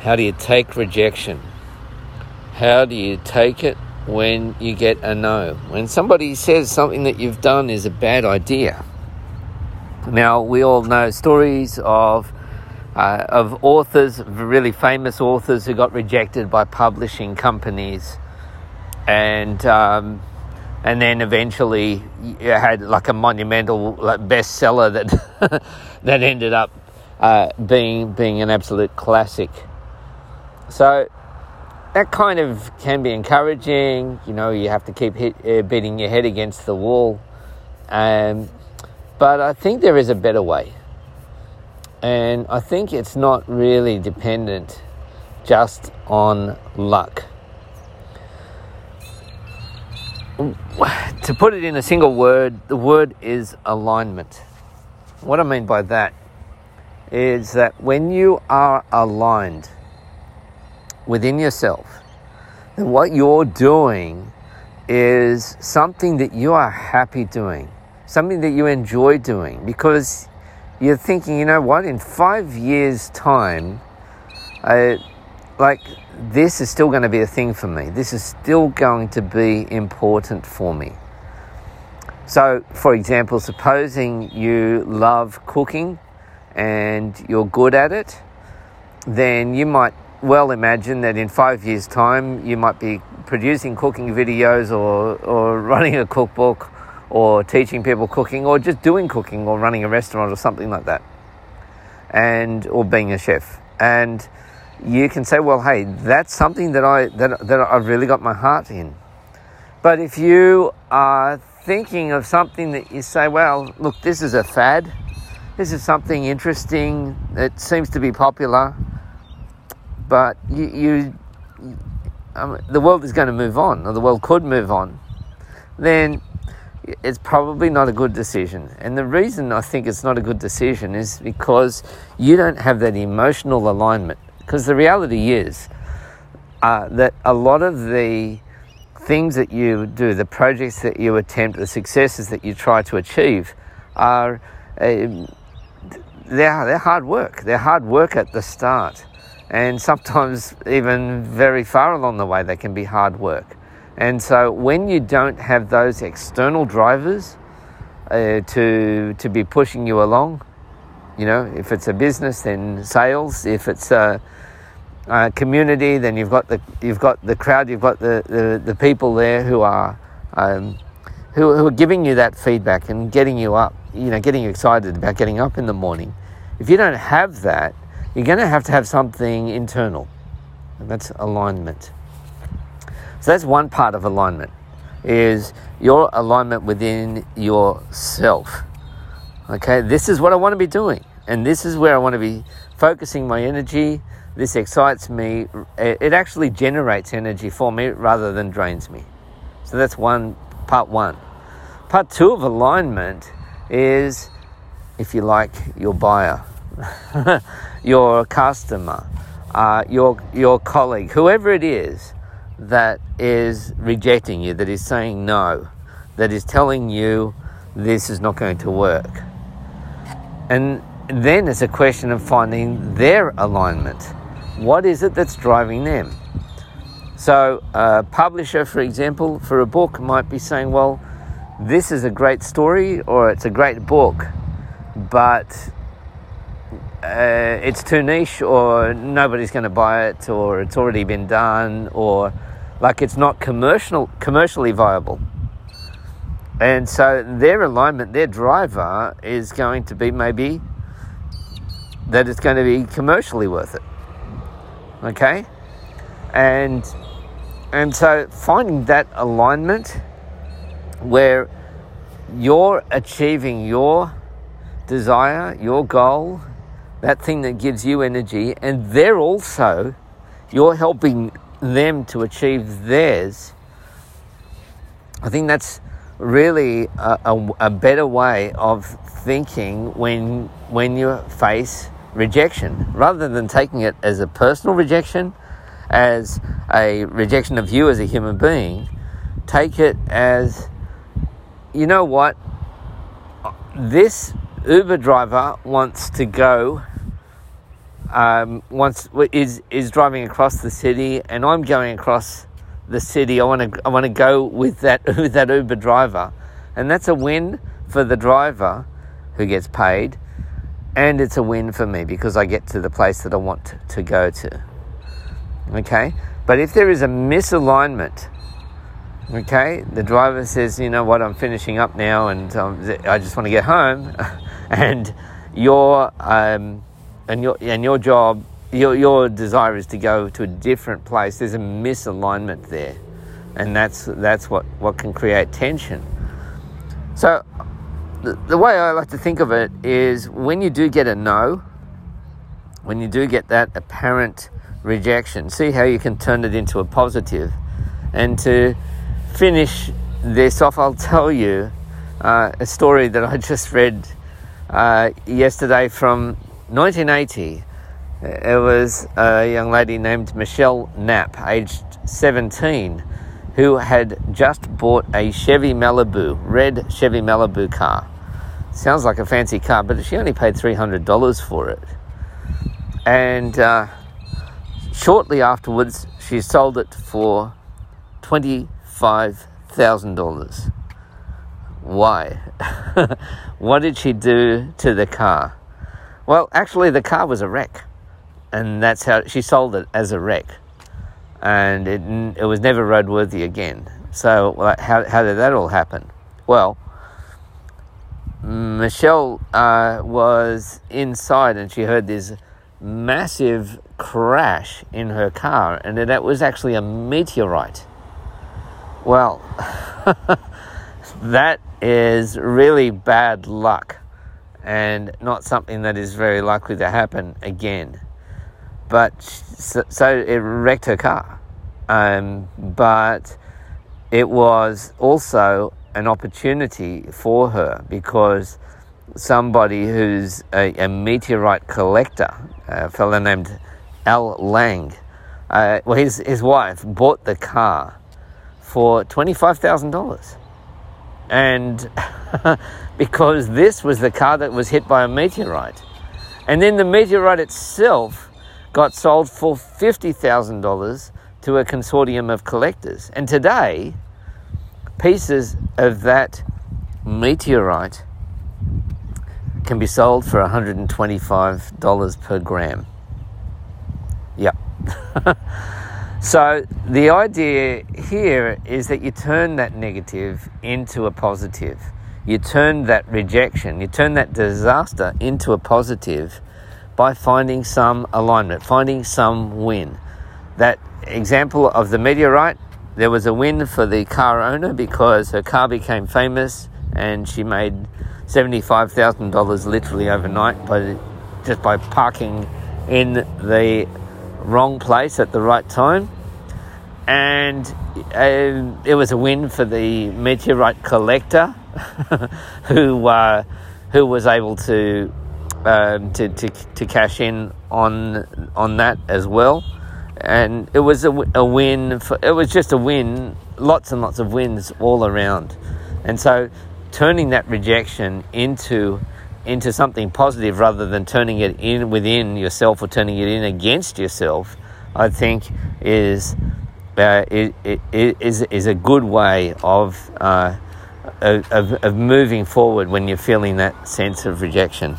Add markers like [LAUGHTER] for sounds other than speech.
How do you take rejection? How do you take it when you get a no? When somebody says something that you've done is a bad idea. Now, we all know stories of uh, of authors, really famous authors who got rejected by publishing companies, and um, and then eventually you had like a monumental bestseller that [LAUGHS] that ended up uh, being being an absolute classic. So that kind of can be encouraging. You know, you have to keep hit, uh, beating your head against the wall. Um, but I think there is a better way. And I think it's not really dependent just on luck. To put it in a single word, the word is alignment. What I mean by that is that when you are aligned within yourself, then what you're doing is something that you are happy doing, something that you enjoy doing, because you're thinking, you know what, in five years' time, uh, like this is still going to be a thing for me. This is still going to be important for me. So, for example, supposing you love cooking and you're good at it, then you might well imagine that in five years' time you might be producing cooking videos or, or [LAUGHS] running a cookbook or teaching people cooking or just doing cooking or running a restaurant or something like that. And or being a chef. And you can say well hey that's something that I that, that I've really got my heart in. But if you are thinking of something that you say well look this is a fad. This is something interesting that seems to be popular but you, you um, the world is going to move on, or the world could move on, then it's probably not a good decision. And the reason I think it's not a good decision is because you don't have that emotional alignment. Because the reality is uh, that a lot of the things that you do, the projects that you attempt, the successes that you try to achieve, are uh, they're, they're hard work. They're hard work at the start and sometimes even very far along the way they can be hard work. And so when you don't have those external drivers uh, to to be pushing you along, you know, if it's a business, then sales. If it's a, a community, then you've got the you've got the crowd, you've got the the, the people there who are. Um, who, who are giving you that feedback and getting you up, you know, getting you excited about getting up in the morning. If you don't have that, you're going to have to have something internal, and that's alignment. So that's one part of alignment is your alignment within yourself. Okay, this is what I want to be doing, and this is where I want to be focusing my energy. This excites me. It actually generates energy for me rather than drains me. So that's one part one. Part two of alignment is, if you like, your buyer. [LAUGHS] your customer, uh, your, your colleague, whoever it is that is rejecting you, that is saying no, that is telling you this is not going to work. And then it's a question of finding their alignment. What is it that's driving them? So, a publisher, for example, for a book might be saying, well, this is a great story or it's a great book, but uh, it's too niche or nobody's going to buy it or it's already been done or like it's not commercial commercially viable. And so their alignment their driver is going to be maybe that it's going to be commercially worth it okay? And and so finding that alignment where you're achieving your desire your goal that thing that gives you energy, and they're also, you're helping them to achieve theirs. I think that's really a, a, a, better way of thinking when when you face rejection, rather than taking it as a personal rejection, as a rejection of you as a human being. Take it as, you know what, this Uber driver wants to go um, once is is driving across the city, and I'm going across the city. I want to I want to go with that [LAUGHS] with that Uber driver, and that's a win for the driver who gets paid, and it's a win for me because I get to the place that I want to, to go to. Okay, but if there is a misalignment, okay, the driver says, you know what, I'm finishing up now, and um, I just want to get home, [LAUGHS] and your um, and your and your job your, your desire is to go to a different place, there's a misalignment there. And that's, that's what, what can create tension. So, the, the way I like to think of it is when you do get a no, when you do get that apparent rejection, see how you can turn it into a positive. And to finish this off, I'll tell you uh, a story that I [LAUGHS] just read uh, yesterday from 1980 it was a young lady named Michelle Knapp, aged 17, who had just bought a Chevy Malibu, red Chevy Malibu car. Sounds like a fancy car, but she only paid $300 for it. And uh, shortly afterwards, she sold it for $25,000. Why? [LAUGHS] what did she do to the car? Well, actually, the car was a wreck and that's how she sold it as a wreck, and it it was never roadworthy again. So how how did that all happen? Well, Michelle uh, was inside and she heard this massive crash in her car, and that was actually a meteorite. Well, [LAUGHS] that is really bad luck and not something that is very likely to happen again but so, so it wrecked her car. Um, but it was also an opportunity for her because somebody who's a, a meteorite collector, a fellow named Al Lang, uh, well, his, his wife bought the car for $25,000. And [LAUGHS] because this was the car that was hit by a meteorite. And then the meteorite itself got sold for $50,000 to a consortium of collectors. And today, pieces of that meteorite can be sold for $125 per gram. Yep. [LAUGHS] so the idea here is that you turn that negative into a positive. You turn that rejection, you turn that disaster into a positive by finding some alignment, finding some win. That example of the meteorite, there was a win for the car owner because her car became famous and she made $75,000 literally overnight by just by parking in the wrong place at the right time. And uh, it was a win for the meteorite collector [LAUGHS] who, uh, who was able to um, to, to, to cash in on on that as well. And it was a, a win. For, it was just a win. Lots and lots of wins all around. And so, turning that rejection into into something positive rather than turning it in within yourself or turning it in against yourself, I think is uh, it, it, it is is a good way of, uh, of of moving forward when you're feeling that sense of rejection.